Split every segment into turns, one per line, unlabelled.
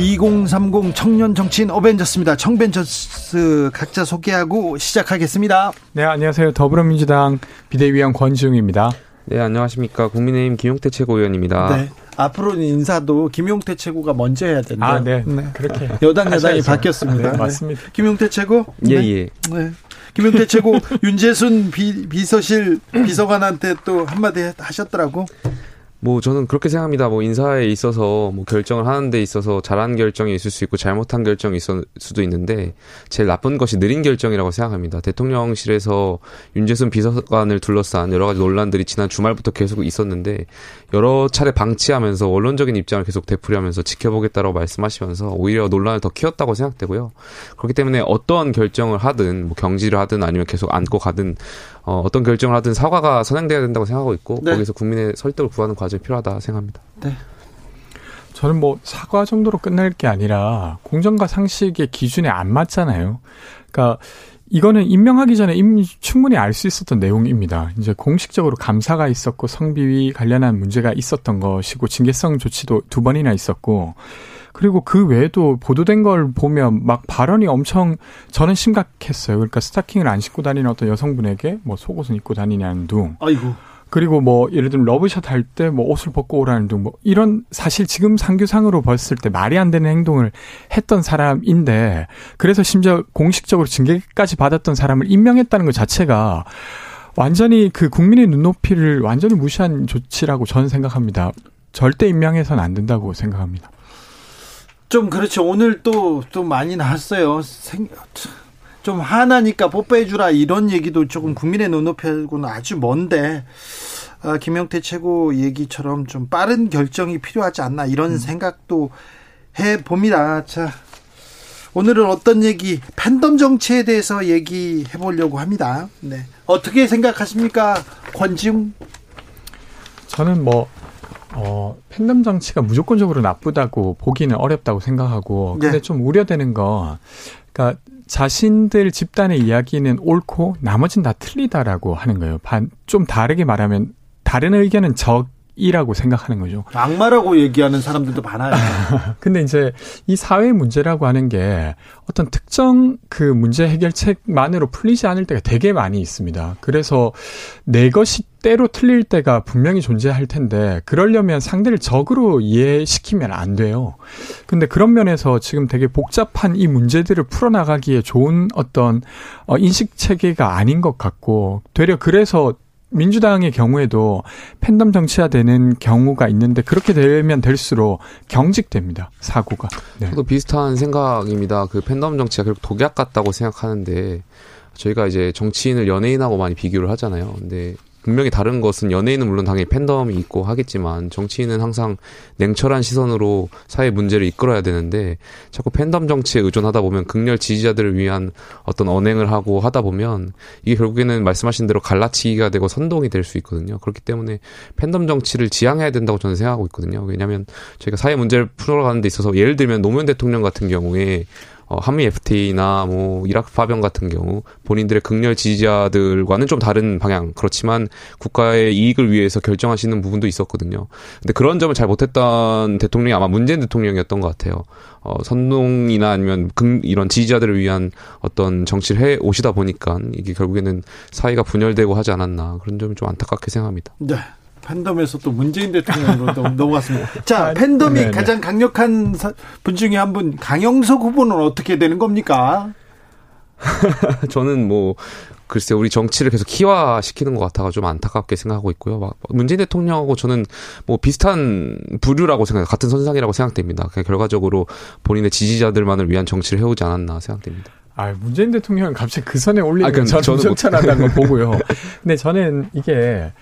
2030 청년 정치인 어벤져스입니다. 청벤져스 각자 소개하고 시작하겠습니다.
네, 안녕하세요. 더불어민주당 비대위원 권지웅입니다.
네, 안녕하십니까. 국민의힘 김용태 최고위원입니다. 네.
앞으로는 인사도 김용태 최고가 먼저 해야 된다.
아, 네. 네. 그렇게.
여당 여당이 바뀌었습니다.
네, 맞습니다.
네. 김용태 최고?
예, 네. 예. 네.
김용태 최고 윤재순 비, 비서실 비서관한테 또 한마디 하셨더라고.
뭐 저는 그렇게 생각합니다. 뭐 인사에 있어서 뭐 결정을 하는 데 있어서 잘한 결정이 있을 수 있고 잘못한 결정이 있을 수도 있는데 제일 나쁜 것이 느린 결정이라고 생각합니다. 대통령실에서 윤재순 비서관을 둘러싼 여러 가지 논란들이 지난 주말부터 계속 있었는데 여러 차례 방치하면서 원론적인 입장을 계속 되풀이하면서 지켜보겠다라고 말씀하시면서 오히려 논란을 더 키웠다고 생각되고요. 그렇기 때문에 어떤 결정을 하든 뭐 경지를 하든 아니면 계속 안고 가든 어, 어떤 결정을 하든 사과가 선행돼야 된다고 생각하고 있고 네. 거기서 국민의 설득을 구하는 과정이 필요하다 생각합니다. 네.
저는 뭐 사과 정도로 끝날 게 아니라 공정과 상식의 기준에 안 맞잖아요. 그러니까 이거는 임명하기 전에 이미 충분히 알 수 있었던 내용입니다. 이제 공식적으로 감사가 있었고 성비위 관련한 문제가 있었던 것이고 징계성 조치도 두 번이나 있었고 그리고 그 외에도 보도된 걸 보면 막 발언이 엄청 저는 심각했어요. 그러니까 스타킹을 안 신고 다니는 어떤 여성분에게 뭐 속옷은 입고 다니냐는 둥.
아이고.
그리고 뭐 예를 들면 러브샷 할 때 뭐 옷을 벗고 오라는 등 뭐 이런 사실 지금 상규상으로 봤을 때 말이 안 되는 행동을 했던 사람인데 그래서 심지어 공식적으로 징계까지 받았던 사람을 임명했다는 것 자체가 완전히 그 국민의 눈높이를 완전히 무시한 조치라고 저는 생각합니다. 절대 임명해서는 안 된다고 생각합니다.
좀 그렇죠. 오늘 또, 또 많이 나왔어요. 생, 좀 하나니까 뽀뽀해주라 이런 얘기도 조금 국민의 눈높이하고는 아주 먼데 아, 김영태 최고 얘기처럼 좀 빠른 결정이 필요하지 않나 이런 음. 생각도 해 봅니다. 자, 오늘은 어떤 얘기 팬덤 정치에 대해서 얘기해 보려고 합니다. 네, 어떻게 생각하십니까, 권지웅?
저는 뭐 어, 팬덤 정치가 무조건적으로 나쁘다고 보기는 어렵다고 생각하고 근데 네. 좀 우려되는 거 그러니까 자신들 집단의 이야기는 옳고 나머진 다 틀리다라고 하는 거예요. 반, 좀 다르게 말하면 다른 의견은 적 이라고 생각하는 거죠.
악마라고 얘기하는 사람들도 많아요.
근데 이제 이 사회 문제라고 하는 게 어떤 특정 그 문제 해결책만으로 풀리지 않을 때가 되게 많이 있습니다. 그래서 내 것이 때로 틀릴 때가 분명히 존재할 텐데 그러려면 상대를 적으로 이해시키면 안 돼요. 근데 그런 면에서 지금 되게 복잡한 이 문제들을 풀어나가기에 좋은 어떤 어 인식 체계가 아닌 것 같고 되려 그래서 민주당의 경우에도 팬덤 정치화되는 경우가 있는데 그렇게 되면 될수록 경직됩니다 사고가.
네. 저도 비슷한 생각입니다. 그 팬덤 정치가 결국 독약 같다고 생각하는데 저희가 이제 정치인을 연예인하고 많이 비교를 하잖아요. 근데 분명히 다른 것은 연예인은 물론 당연히 팬덤이 있고 하겠지만 정치인은 항상 냉철한 시선으로 사회 문제를 이끌어야 되는데 자꾸 팬덤 정치에 의존하다 보면 극렬 지지자들을 위한 어떤 언행을 하고 하다 보면 이게 결국에는 말씀하신 대로 갈라치기가 되고 선동이 될 수 있거든요. 그렇기 때문에 팬덤 정치를 지향해야 된다고 저는 생각하고 있거든요. 왜냐하면 저희가 사회 문제를 풀어가는 데 있어서 예를 들면 노무현 대통령 같은 경우에 어, 한미 FTA나 뭐 이라크 파병 같은 경우 본인들의 극렬 지지자들과는 좀 다른 방향 그렇지만 국가의 이익을 위해서 결정하시는 부분도 있었거든요. 근데 그런 점을 잘 못했던 대통령이 아마 문재인 대통령이었던 것 같아요. 어, 선동이나 아니면 극, 이런 지지자들을 위한 어떤 정치를 해 오시다 보니까 이게 결국에는 사회가 분열되고 하지 않았나 그런 점이 좀 안타깝게 생각합니다.
네. 팬덤에서 또 문재인 대통령으로 넘어갔습니다. 자, 팬덤이 네네. 가장 강력한 분 중에 한 분, 강영석 후보는 어떻게 되는 겁니까?
저는 뭐, 글쎄 우리 정치를 계속 희화시키는 것 같아가 좀 안타깝게 생각하고 있고요. 막 문재인 대통령하고 저는 뭐 비슷한 부류라고 생각, 같은 선상이라고 생각됩니다. 그냥 결과적으로 본인의 지지자들만을 위한 정치를 해오지 않았나 생각됩니다.
아, 문재인 대통령은 갑자기 그 선에 올리는 아, 저는 뭐... 정찬하다는 걸 보고요. 근데 저는 이게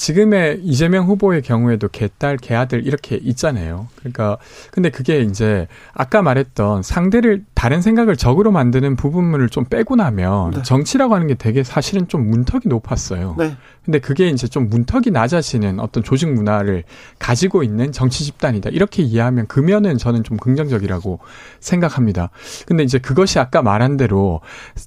지금의 이재명 후보의 경우에도 개딸, 개아들 이렇게 있잖아요. 그러니까 근데 그게 이제 아까 말했던 상대를 다른 생각을 적으로 만드는 부분을 좀 빼고 나면 네. 정치라고 하는 게 되게 사실은 좀 문턱이 높았어요. 네. 근데 그게 이제 좀 문턱이 낮아지는 어떤 조직 문화를 가지고 있는 정치 집단이다. 이렇게 이해하면 그면은 저는 좀 긍정적이라고 생각합니다. 근데 이제 그것이 아까 말한 대로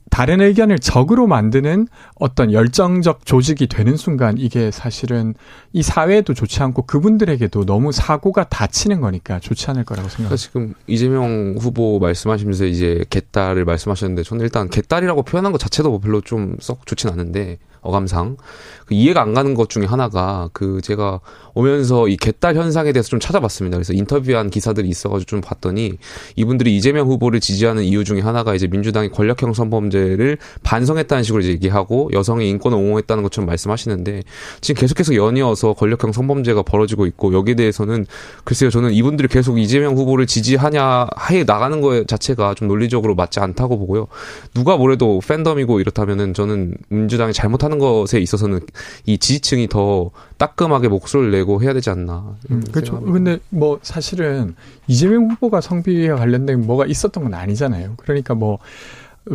다른 의견을 적으로 만드는 어떤 열정적 조직이 되는 순간 이게 사실은 이 사회에도 좋지 않고 그분들에게도 너무 사고가 다치는 거니까 좋지 않을 거라고 생각합니다.
지금 이재명 후보 말씀하시면서 이제 개딸을 말씀하셨는데 저는 일단 개딸이라고 표현한 것 자체도 별로 좀 썩 좋진 않은데 어감상 그 이해가 안 가는 것 중에 하나가 그 제가 오면서 이 개딸 현상에 대해서 좀 찾아봤습니다. 그래서 인터뷰한 기사들이 있어가지고 좀 봤더니 이분들이 이재명 후보를 지지하는 이유 중에 하나가 이제 민주당이 권력형 성범죄를 반성했다는 식으로 얘기하고 여성의 인권을 옹호했다는 것처럼 말씀하시는데 지금 계속해서 연이어서 권력형 성범죄가 벌어지고 있고 여기에 대해서는 글쎄요 저는 이분들이 계속 이재명 후보를 지지하냐 해 나가는 거 자체가 좀 논리적으로 맞지 않다고 보고요. 누가 뭐래도 팬덤이고 이렇다면은 저는 민주당이 잘못하는 것에 있어서는 이 지지층이 더 따끔하게 목소리를 내고 해야 되지 않나.
음, 그렇죠. 근데 뭐 사실은 이재명 후보가 성비와 관련된 뭐가 있었던 건 아니잖아요. 그러니까 뭐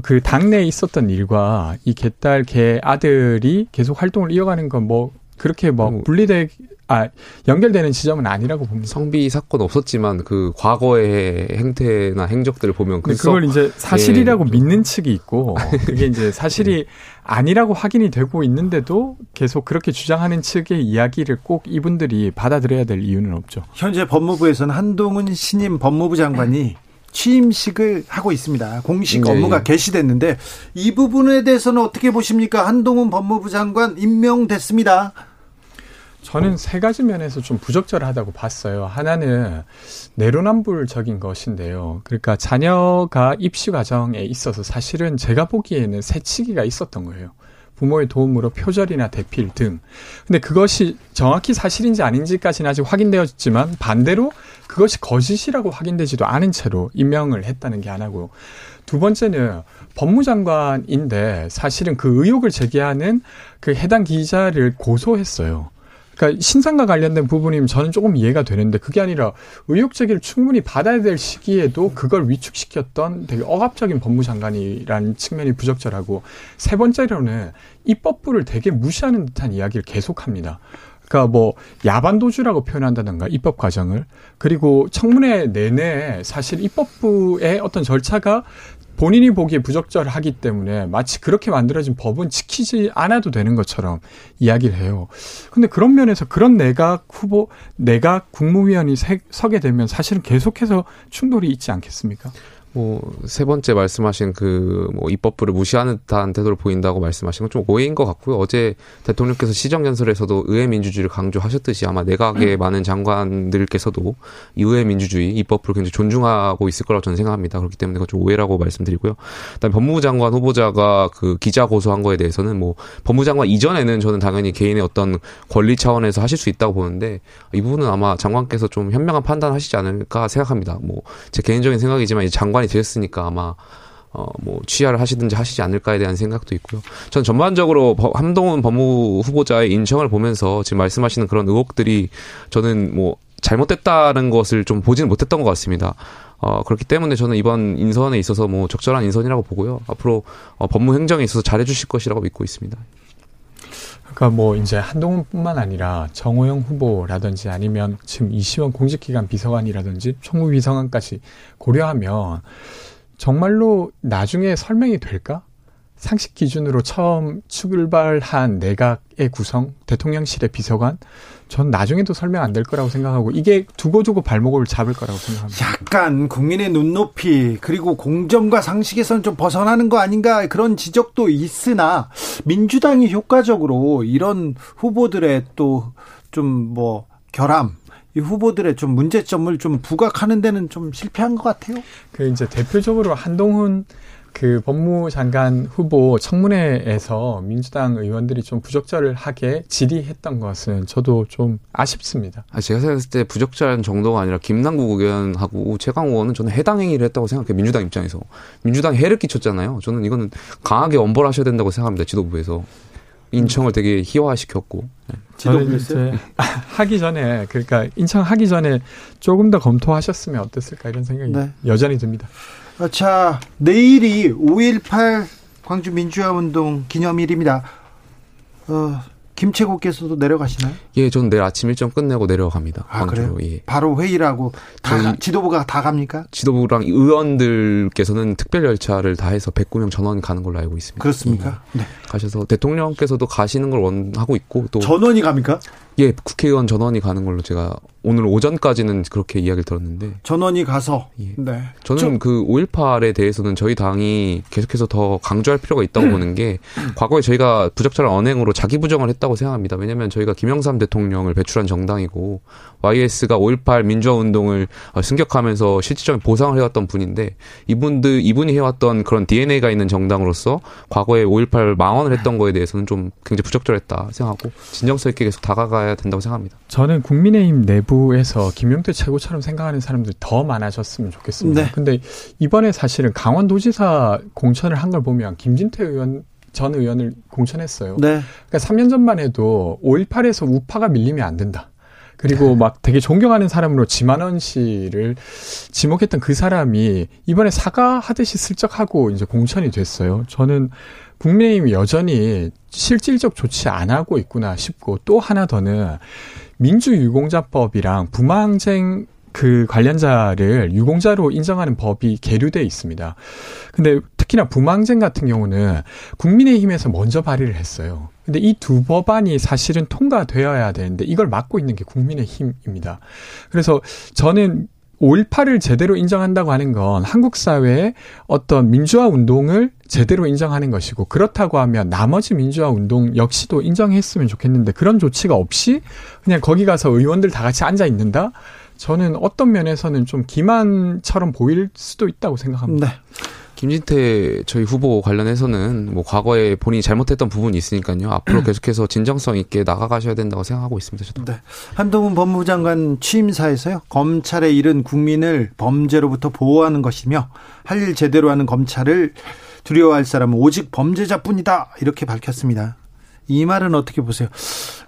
그 당내에 있었던 일과 이 개딸 개 아들이 계속 활동을 이어가는 건 뭐 그렇게 뭐 음. 분리되 아 연결되는 지점은 아니라고 봅니다.
성비 사건 없었지만 그 과거의 행태나 행적들을 보면
그 그걸 이제 사실이라고 예. 믿는 측이 있고 그게 이제 사실이 아니라고 확인이 되고 있는데도 계속 그렇게 주장하는 측의 이야기를 꼭 이분들이 받아들여야 될 이유는 없죠.
현재 법무부에서는 한동훈 신임 법무부 장관이 취임식을 하고 있습니다. 공식 네. 업무가 개시됐는데 이 부분에 대해서는 어떻게 보십니까? 한동훈 법무부 장관 임명됐습니다.
저는 세 가지 면에서 좀 부적절하다고 봤어요. 하나는 내로남불적인 것인데요. 그러니까 자녀가 입시 과정에 있어서 사실은 제가 보기에는 새치기가 있었던 거예요. 부모의 도움으로 표절이나 대필 등. 근데 그것이 정확히 사실인지 아닌지까지는 아직 확인되었지만 반대로 그것이 거짓이라고 확인되지도 않은 채로 임명을 했다는 게 하나고 두 번째는 법무장관인데 사실은 그 의혹을 제기하는 그 해당 기자를 고소했어요. 그러니까 신상과 관련된 부분이면 저는 조금 이해가 되는데 그게 아니라 의혹 제기를 충분히 받아야 될 시기에도 그걸 위축시켰던 되게 억압적인 법무장관이라는 측면이 부적절하고 세 번째로는 입법부를 되게 무시하는 듯한 이야기를 계속합니다. 그러니까 뭐 야반도주라고 표현한다든가 입법 과정을 그리고 청문회 내내 사실 입법부의 어떤 절차가 본인이 보기에 부적절하기 때문에 마치 그렇게 만들어진 법은 지키지 않아도 되는 것처럼 이야기를 해요. 근데 그런 면에서 그런 내각 후보, 내각 국무위원이 서게 되면 사실은 계속해서 충돌이 있지 않겠습니까?
뭐세 번째 말씀하신 그 뭐 입법부를 무시하는 듯한 태도를 보인다고 말씀하신 건 좀 오해인 것 같고요. 어제 대통령께서 시정 연설에서도 의회 민주주의를 강조하셨듯이 아마 내각의 음. 많은 장관들께서도 의회 민주주의 입법부를 굉장히 존중하고 있을 거라고 저는 생각합니다. 그렇기 때문에 그건 좀 오해라고 말씀드리고요. 그다음에 법무부 장관 후보자가 그 기자 고소한 거에 대해서는 뭐 법무부 장관 이전에는 저는 당연히 개인의 어떤 권리 차원에서 하실 수 있다고 보는데 이 부분은 아마 장관께서 좀 현명한 판단하시지 않을까 생각합니다. 뭐 제 개인적인 생각이지만 이 장관 장 관이 되셨으니까 아마 어, 뭐, 취하를 하시든지 하시지 않을까에 대한 생각도 있고요. 전 전반적으로 함동훈 법무 후보자의 인정을 보면서 지금 말씀하시는 그런 의혹들이 저는 뭐, 잘못됐다는 것을 좀 보지는 못했던 것 같습니다. 어, 그렇기 때문에 저는 이번 인선에 있어서 뭐, 적절한 인선이라고 보고요. 앞으로 어, 법무 행정에 있어서 잘해주실 것이라고 믿고 있습니다.
그러니까 뭐 이제 한동훈뿐만 아니라 정호영 후보라든지 아니면 지금 이시원 공직기관 비서관이라든지 총무비서관까지 고려하면 정말로 나중에 설명이 될까? 상식 기준으로 처음 출발한 내각의 구성, 대통령실의 비서관, 전 나중에도 설명 안 될 거라고 생각하고 이게 두고두고 발목을 잡을 거라고 생각합니다.
약간 국민의 눈높이 그리고 공정과 상식에서는 좀 벗어나는 거 아닌가 그런 지적도 있으나 민주당이 효과적으로 이런 후보들의 또 좀 뭐 결함 이 후보들의 좀 문제점을 좀 부각하는 데는 좀 실패한 것 같아요.
그 이제 대표적으로 한동훈 그 법무장관 후보 청문회에서 민주당 의원들이 좀 부적절하게 질의했던 것은 저도 좀 아쉽습니다.
아, 제가 생각했을 때 부적절한 정도가 아니라 김남국 의원하고 최강 의원은 저는 해당 행위를 했다고 생각해요. 민주당 입장에서. 민주당에 해를 끼쳤잖아요. 저는 이거는 강하게 엄벌하셔야 된다고 생각합니다. 지도부에서. 인청을 되게 희화시켰고. 네.
저는 이제 하기 전에 그러니까 인청 하기 전에 조금 더 검토하셨으면 어땠을까 이런 생각이 네. 여전히 듭니다.
어, 자 내일이 5.18 광주 민주화 운동 기념일입니다. 어, 김채국께서도 내려가시나요?
예, 저는 내일 아침 일정 끝내고 내려갑니다.
아, 그래요? 예. 바로 회의를 하고 다 가, 지도부가 다 갑니까?
지도부랑 의원들께서는 특별 열차를 다 해서 109명 전원 가는 걸로 알고 있습니다.
그렇습니까?
예. 네. 가셔서 대통령께서도 가시는 걸 원하고 있고 또
전원이 갑니까?
예, 국회의원 전원이 가는 걸로 제가 오늘 오전까지는 그렇게 이야기를 들었는데
전원이 가서
예. 네. 저는 저, 그 5.18에 대해서는 저희 당이 계속해서 더 강조할 필요가 있다고 음. 보는 게 과거에 저희가 부적절한 언행으로 자기 부정을 했다고 생각합니다. 왜냐하면 저희가 김영삼 대통령을 배출한 정당이고 YS가 5.18 민주화 운동을 어, 승격하면서 실질적인 보상을 해왔던 분인데 이분들 이분이 해왔던 그런 DNA가 있는 정당으로서 과거에 5.18 망언을 했던 거에 대해서는 좀 굉장히 부적절했다 생각하고 진정성 있게 계속 다가가야 된다고 생각합니다.
저는 국민의힘 내부에서 김용태 최고처럼 생각하는 사람들 더 많아졌으면 좋겠습니다. 네. 근데 이번에 사실은 강원도지사 공천을 한 걸 보면 김진태 의원 전 의원을 공천했어요. 네. 그러니까 3년 전만 해도 5.18에서 우파가 밀리면 안 된다. 그리고 막 되게 존경하는 사람으로 지만원 씨를 지목했던 그 사람이 이번에 사과하듯이 슬쩍 하고 이제 공천이 됐어요. 저는 국민의힘이 여전히 실질적 조치 안 하고 있구나 싶고 또 하나 더는 민주유공자법이랑 부마항쟁 그 관련자를 유공자로 인정하는 법이 계류돼 있습니다. 근데 특히나 부망쟁 같은 경우는 국민의힘에서 먼저 발의를 했어요. 근데 이 두 법안이 사실은 통과되어야 되는데 이걸 막고 있는 게 국민의힘입니다. 그래서 저는 5.18을 제대로 인정한다고 하는 건 한국 사회의 어떤 민주화 운동을 제대로 인정하는 것이고 그렇다고 하면 나머지 민주화 운동 역시도 인정했으면 좋겠는데 그런 조치가 없이 그냥 거기 가서 의원들 다 같이 앉아 있는다? 저는 어떤 면에서는 좀 기만처럼 보일 수도 있다고 생각합니다. 네.
김진태 저희 후보 관련해서는 뭐 과거에 본인이 잘못했던 부분이 있으니까요. 앞으로 계속해서 진정성 있게 나가가셔야 된다고 생각하고 있습니다. 저도. 네.
한동훈 법무부 장관 취임사에서요. 검찰의 일은 국민을 범죄로부터 보호하는 것이며 할 일 제대로 하는 검찰을 두려워할 사람은 오직 범죄자뿐이다. 이렇게 밝혔습니다. 이 말은 어떻게 보세요?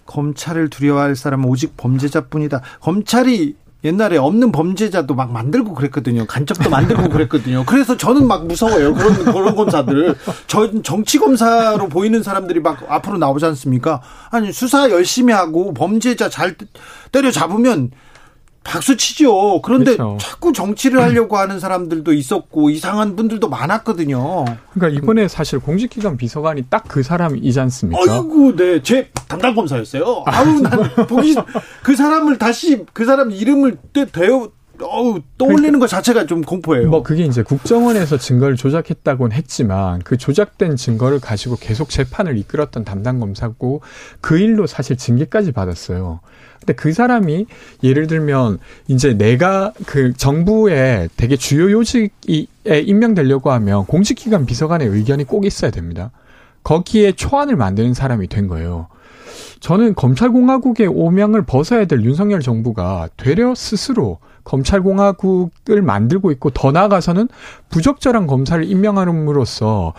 검찰을 두려워할 사람은 오직 범죄자뿐이다. 검찰이 옛날에 없는 범죄자도 막 만들고 그랬거든요. 간첩도 만들고 그랬거든요. 그래서 저는 막 무서워요. 그런 그런 검사들. 저 정치 검사로 보이는 사람들이 막 앞으로 나오지 않습니까? 아니 수사 열심히 하고 범죄자 잘 때려 잡으면 박수 치죠. 그런데 그렇죠. 자꾸 정치를 하려고 하는 사람들도 있었고 이상한 분들도 많았거든요.
그러니까 이번에 사실 공직기관 비서관이 딱 그 사람이지 않습니까?
아이고, 네, 제 담당 검사였어요. 아우, 난 보기 그 사람을 다시 그 사람 이름을 대어 어우, 떠올리는 그러니까, 것 자체가 좀 공포예요.
뭐 그게 이제 국정원에서 증거를 조작했다고는 했지만 그 조작된 증거를 가지고 계속 재판을 이끌었던 담당 검사고 그 일로 사실 징계까지 받았어요. 근데 그 사람이 예를 들면 이제 내가 그 정부의 되게 주요 요직에 임명되려고 하면 공직기관 비서관의 의견이 꼭 있어야 됩니다. 거기에 초안을 만드는 사람이 된 거예요. 저는 검찰공화국의 오명을 벗어야 될 윤석열 정부가 되려 스스로 검찰공화국을 만들고 있고 더 나아가서는 부적절한 검사를 임명함으로써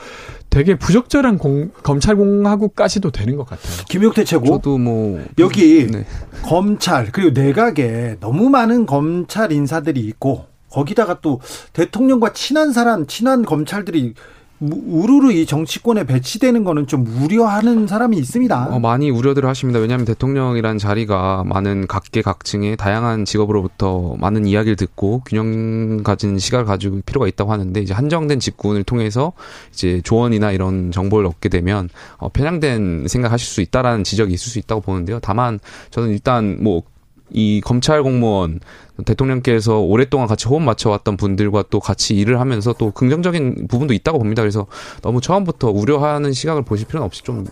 되게 부적절한 공, 검찰공화국까지도 되는 것 같아요.
김용태 최고.
저도 뭐
여기 네. 검찰 그리고 내각에 너무 많은 검찰 인사들이 있고 거기다가 또 대통령과 친한 사람, 친한 검찰들이 우르르 이 정치권에 배치되는 거는 좀 우려하는 사람이 있습니다.
어, 많이 우려들 하십니다. 왜냐하면 대통령이란 자리가 많은 각계각층의 다양한 직업으로부터 많은 이야기를 듣고 균형 가진 시각을 가지고 필요가 있다고 하는데 이제 한정된 직군을 통해서 이제 조언이나 이런 정보를 얻게 되면 어, 편향된 생각하실 수 있다라는 지적이 있을 수 있다고 보는데요. 다만 저는 일단 뭐이 검찰 공무원 대통령께서 오랫동안 같이 호흡 맞춰왔던 분들과 또 같이 일을 하면서 또 긍정적인 부분도 있다고 봅니다. 그래서 너무 처음부터 우려하는 시각을 보실 필요는 없이 좀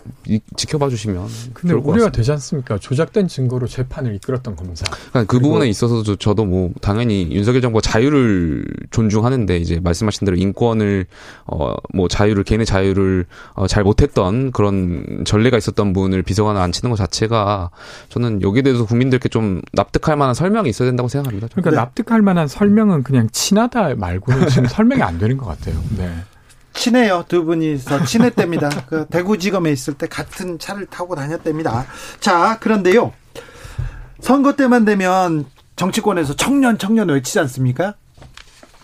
지켜봐 주시면.
근데 우려가 되지 않습니까? 조작된 증거로 재판을 이끌었던 검사.
그러니까 그 부분에 있어서도 저도 뭐 당연히 윤석열 정부가 자유를 존중하는데 이제 말씀하신 대로 인권을 어 뭐 자유를 개인의 자유를 어 잘 못했던 그런 전례가 있었던 분을 비서관을 앉히는 것 자체가 저는 여기에 대해서 국민들께 좀 납득할 만한 설명이 있어야 된다고 생각합니다.
그러니까 네. 납득할 만한 설명은 그냥 친하다 말고는 지금 설명이 안 되는 것 같아요. 네.
친해요. 두 분이서 친했답니다. 그 대구지검에 있을 때 같은 차를 타고 다녔답니다. 자, 그런데요. 선거 때만 되면 정치권에서 청년 청년 외치지 않습니까?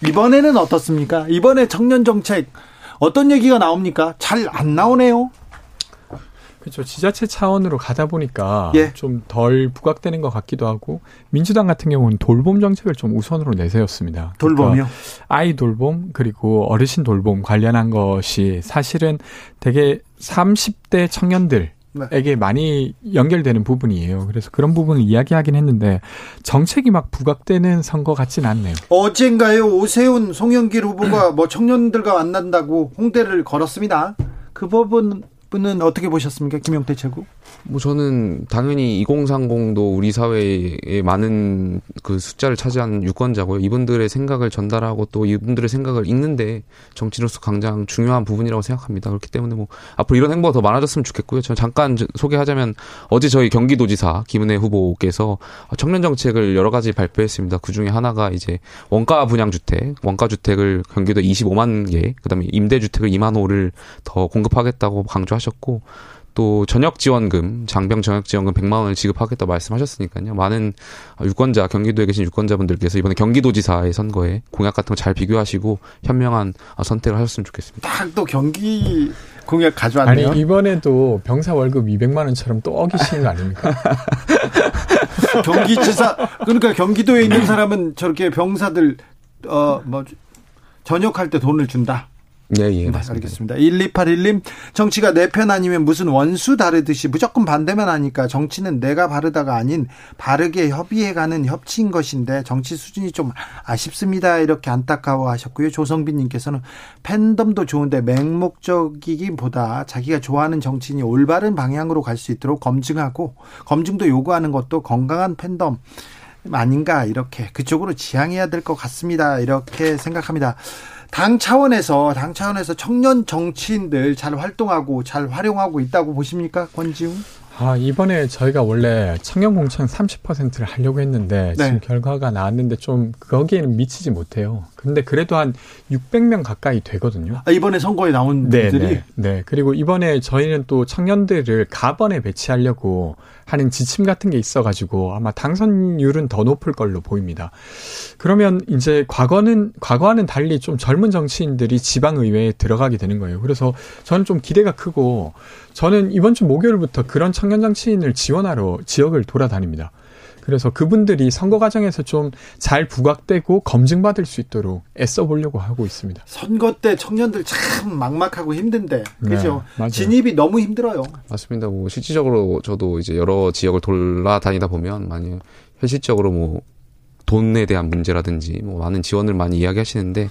이번에는 어떻습니까? 이번에 청년 정책 어떤 얘기가 나옵니까? 잘 안 나오네요.
그렇죠. 지자체 차원으로 가다 보니까
예.
좀덜 부각되는 것 같기도 하고 민주당 같은 경우는 돌봄 정책을 좀 우선으로 내세웠습니다.
돌봄이요?
그러니까 아이 돌봄 그리고 어르신 돌봄 관련한 것이 사실은 되게 30대 청년들 에게 많이 연결되는 부분이에요. 그래서 그런 부분을 이야기하긴 했는데 정책이 막 부각되는 선거 같지는 않네요.
어젠가요 오세훈 송영길 후보가 뭐 청년들과 만난다고 홍대를 걸었습니다. 그 부분 분은 어떻게 보셨습니까, 김용태 최고?
뭐 저는 당연히 2030도 우리 사회에 많은 그 숫자를 차지하는 유권자고요. 이분들의 생각을 전달하고 또 이분들의 생각을 읽는데 정치로서 가장 중요한 부분이라고 생각합니다. 그렇기 때문에 뭐 앞으로 이런 행보가 더 많아졌으면 좋겠고요. 저는 잠깐 소개하자면 어제 저희 경기도지사 김은혜 후보께서 청년 정책을 여러 가지 발표했습니다. 그 중에 하나가 이제 원가 분양 주택, 원가 주택을 경기도 25만 개, 그다음에 임대 주택을 2만 호를 더 공급하겠다고 강조 하셨고 또 전역 지원금, 장병 전역 지원금 100만 원을 지급하겠다 말씀하셨으니까요. 많은 유권자, 경기도에 계신 유권자분들께서 이번에 경기도지사의 선거에 공약 같은 거 잘 비교하시고 현명한 선택을 하셨으면 좋겠습니다.
딱 또 경기 공약 가져왔네요.
아니 이번에도 병사 월급 200만 원처럼 또 어기시는 거 아닙니까?
경기지사 그러니까 경기도에 있는 사람은 저렇게 병사들 어뭐 전역할 때 돈을 준다.
네, 예,
네, 알겠습니다. 1281님, 정치가 내 편 아니면 무슨 원수 다르듯이 무조건 반대만 하니까 정치는 내가 바르다가 아닌 바르게 협의해가는 협치인 것인데 정치 수준이 좀 아쉽습니다. 이렇게 안타까워 하셨고요. 조성빈님께서는 팬덤도 좋은데 맹목적이기보다 자기가 좋아하는 정치인이 올바른 방향으로 갈 수 있도록 검증하고 검증도 요구하는 것도 건강한 팬덤 아닌가 이렇게 그쪽으로 지향해야 될 것 같습니다. 이렇게 생각합니다. 당 차원에서 당 차원에서 청년 정치인들 잘 활동하고 잘 활용하고 있다고 보십니까, 권지웅?
아, 이번에 저희가 원래 청년 공천 30%를 하려고 했는데
네.
지금 결과가 나왔는데 좀 거기에는 미치지 못해요. 근데 그래도 한 600명 가까이 되거든요.
아, 이번에 선거에 나온
네,
분들이
네, 네. 그리고 이번에 저희는 또 청년들을 가번에 배치하려고 하는 지침 같은 게 있어 가지고 아마 당선율은 더 높을 걸로 보입니다. 그러면 이제 과거는 과거와는 달리 좀 젊은 정치인들이 지방 의회에 들어가게 되는 거예요. 그래서 저는 좀 기대가 크고 저는 이번 주 목요일부터 그런 청년 정치인을 지원하러 지역을 돌아다닙니다. 그래서 그분들이 선거 과정에서 좀 잘 부각되고 검증받을 수 있도록 애써 보려고 하고 있습니다.
선거 때 청년들 참 막막하고 힘든데 그죠?
맞아요.
진입이 너무 힘들어요.
맞습니다. 뭐 실질적으로 저도 이제 여러 지역을 돌아다니다 보면 많이 현실적으로 뭐 돈에 대한 문제라든지 뭐 많은 지원을 많이 이야기하시는데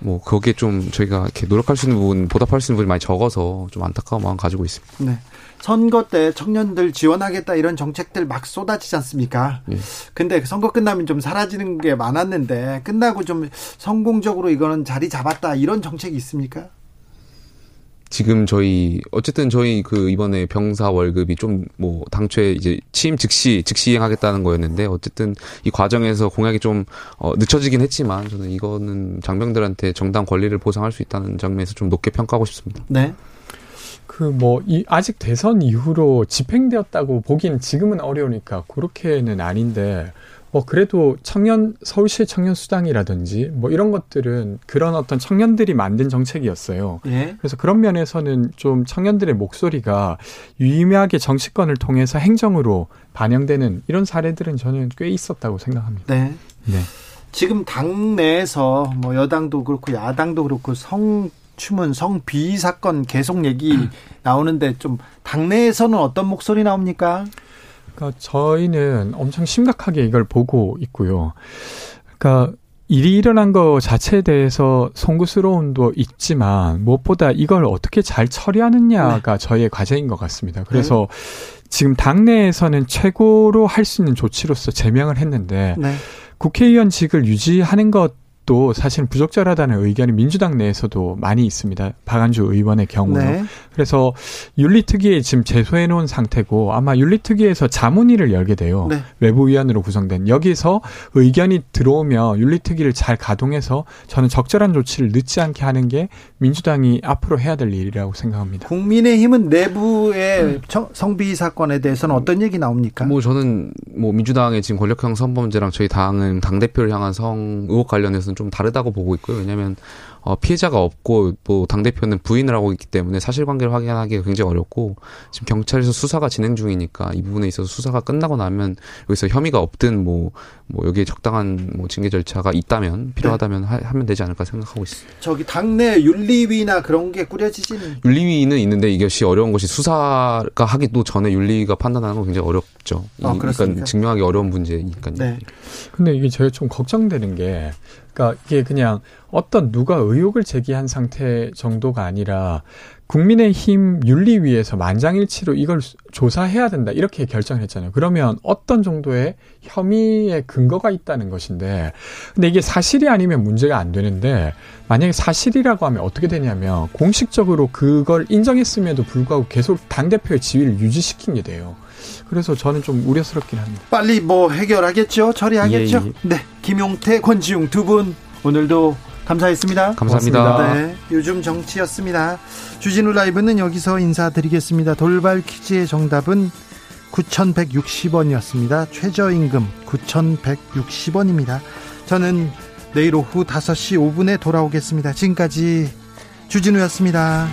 뭐 거기에 좀 저희가 이렇게 노력할 수 있는 부분 보답할 수 있는 부분이 많이 적어서 좀 안타까운 마음 가지고 있습니다.
네. 선거 때 청년들 지원하겠다 이런 정책들 막 쏟아지지 않습니까?
예.
근데 선거 끝나면 좀 사라지는 게 많았는데 끝나고 좀 성공적으로 이거는 자리 잡았다 이런 정책이 있습니까?
지금 저희 어쨌든 저희 그 이번에 병사 월급이 좀 뭐 당초에 이제 취임 즉시 즉시 이행하겠다는 거였는데 어쨌든 이 과정에서 공약이 좀 어, 늦춰지긴 했지만 저는 이거는 장병들한테 정당 권리를 보상할 수 있다는 점에서 좀 높게 평가하고 싶습니다.
네.
그 뭐 이 아직 대선 이후로 집행되었다고 보기는 지금은 어려우니까 그렇게는 아닌데 뭐 그래도 청년 서울시 청년 수당이라든지 뭐 이런 것들은 그런 어떤 청년들이 만든 정책이었어요.
예.
그래서 그런 면에서는 좀 청년들의 목소리가 유의미하게 정치권을 통해서 행정으로 반영되는 이런 사례들은 저는 꽤 있었다고 생각합니다.
네.
네.
지금 당 내에서 뭐 여당도 그렇고 야당도 그렇고 성추문 성비 사건 계속 얘기 나오는데 좀 당내에서는 어떤 목소리 나옵니까?
그러니까 저희는 엄청 심각하게 이걸 보고 있고요. 그러니까 일이 일어난 거 자체에 대해서 송구스러움도 있지만 무엇보다 이걸 어떻게 잘 처리하느냐가 저희의 과제인 것 같습니다. 그래서 지금 당내에서는 최고로 할 수 있는 조치로서 제명을 했는데
네.
국회의원직을 유지하는 것 또 사실 부적절하다는 의견이 민주당 내에서도 많이 있습니다. 박안주 의원의 경우는. 네. 그래서 윤리특위에 지금 제소해 놓은 상태고 아마 윤리특위에서 자문위를 열게 돼요. 네. 외부위원으로 구성된 여기서 의견이 들어오면 윤리특위를 잘 가동해서 저는 적절한 조치를 늦지 않게 하는 게 민주당이 앞으로 해야 될 일이라고 생각합니다.
국민의힘은 내부의 음. 성비 사건에 대해서는 어떤 얘기 나옵니까?
뭐 저는 뭐 민주당의 지금 권력형 성범죄랑 저희 당은 당 대표를 향한 성 의혹 관련해서는 좀 다르다고 보고 있고요. 왜냐하면 어, 피해자가 없고 뭐 당 대표는 부인을 하고 있기 때문에 사실관계를 확인하기가 굉장히 어렵고 지금 경찰에서 수사가 진행 중이니까 이 부분에 있어서 수사가 끝나고 나면 여기서 혐의가 없든 뭐뭐 뭐 여기에 적당한 뭐 징계 절차가 있다면 필요하다면 네. 하, 하면 되지 않을까 생각하고 있습니다.
저기 당내 윤리위나 그런 게 꾸려지지는
윤리위는 있는데 이것이 어려운 것이 수사가 하기도 전에 윤리가 판단하는 건 굉장히 어렵죠. 아, 그러니까 증명하기 어려운 문제니까요. 네.
근데 이게 제가 좀 걱정되는 게 그러니까 이게 그냥 어떤 누가 의혹을 제기한 상태 정도가 아니라 국민의힘 윤리위에서 만장일치로 이걸 조사해야 된다 이렇게 결정을 했잖아요. 그러면 어떤 정도의 혐의의 근거가 있다는 것인데, 근데 이게 사실이 아니면 문제가 안 되는데 만약에 사실이라고 하면 어떻게 되냐면 공식적으로 그걸 인정했음에도 불구하고 계속 당 대표의 지위를 유지시킨 게 돼요. 그래서 저는 좀 우려스럽긴 합니다.
빨리 뭐 해결하겠죠? 처리하겠죠? 예, 예. 네. 김용태, 권지웅 두 분 오늘도 감사했습니다.
감사합니다.
네, 요즘 정치였습니다. 주진우 라이브는 여기서 인사드리겠습니다. 돌발 퀴즈의 정답은 9,160원이었습니다. 최저임금 9,160원입니다. 저는 내일 오후 5시 5분에 돌아오겠습니다. 지금까지 주진우였습니다.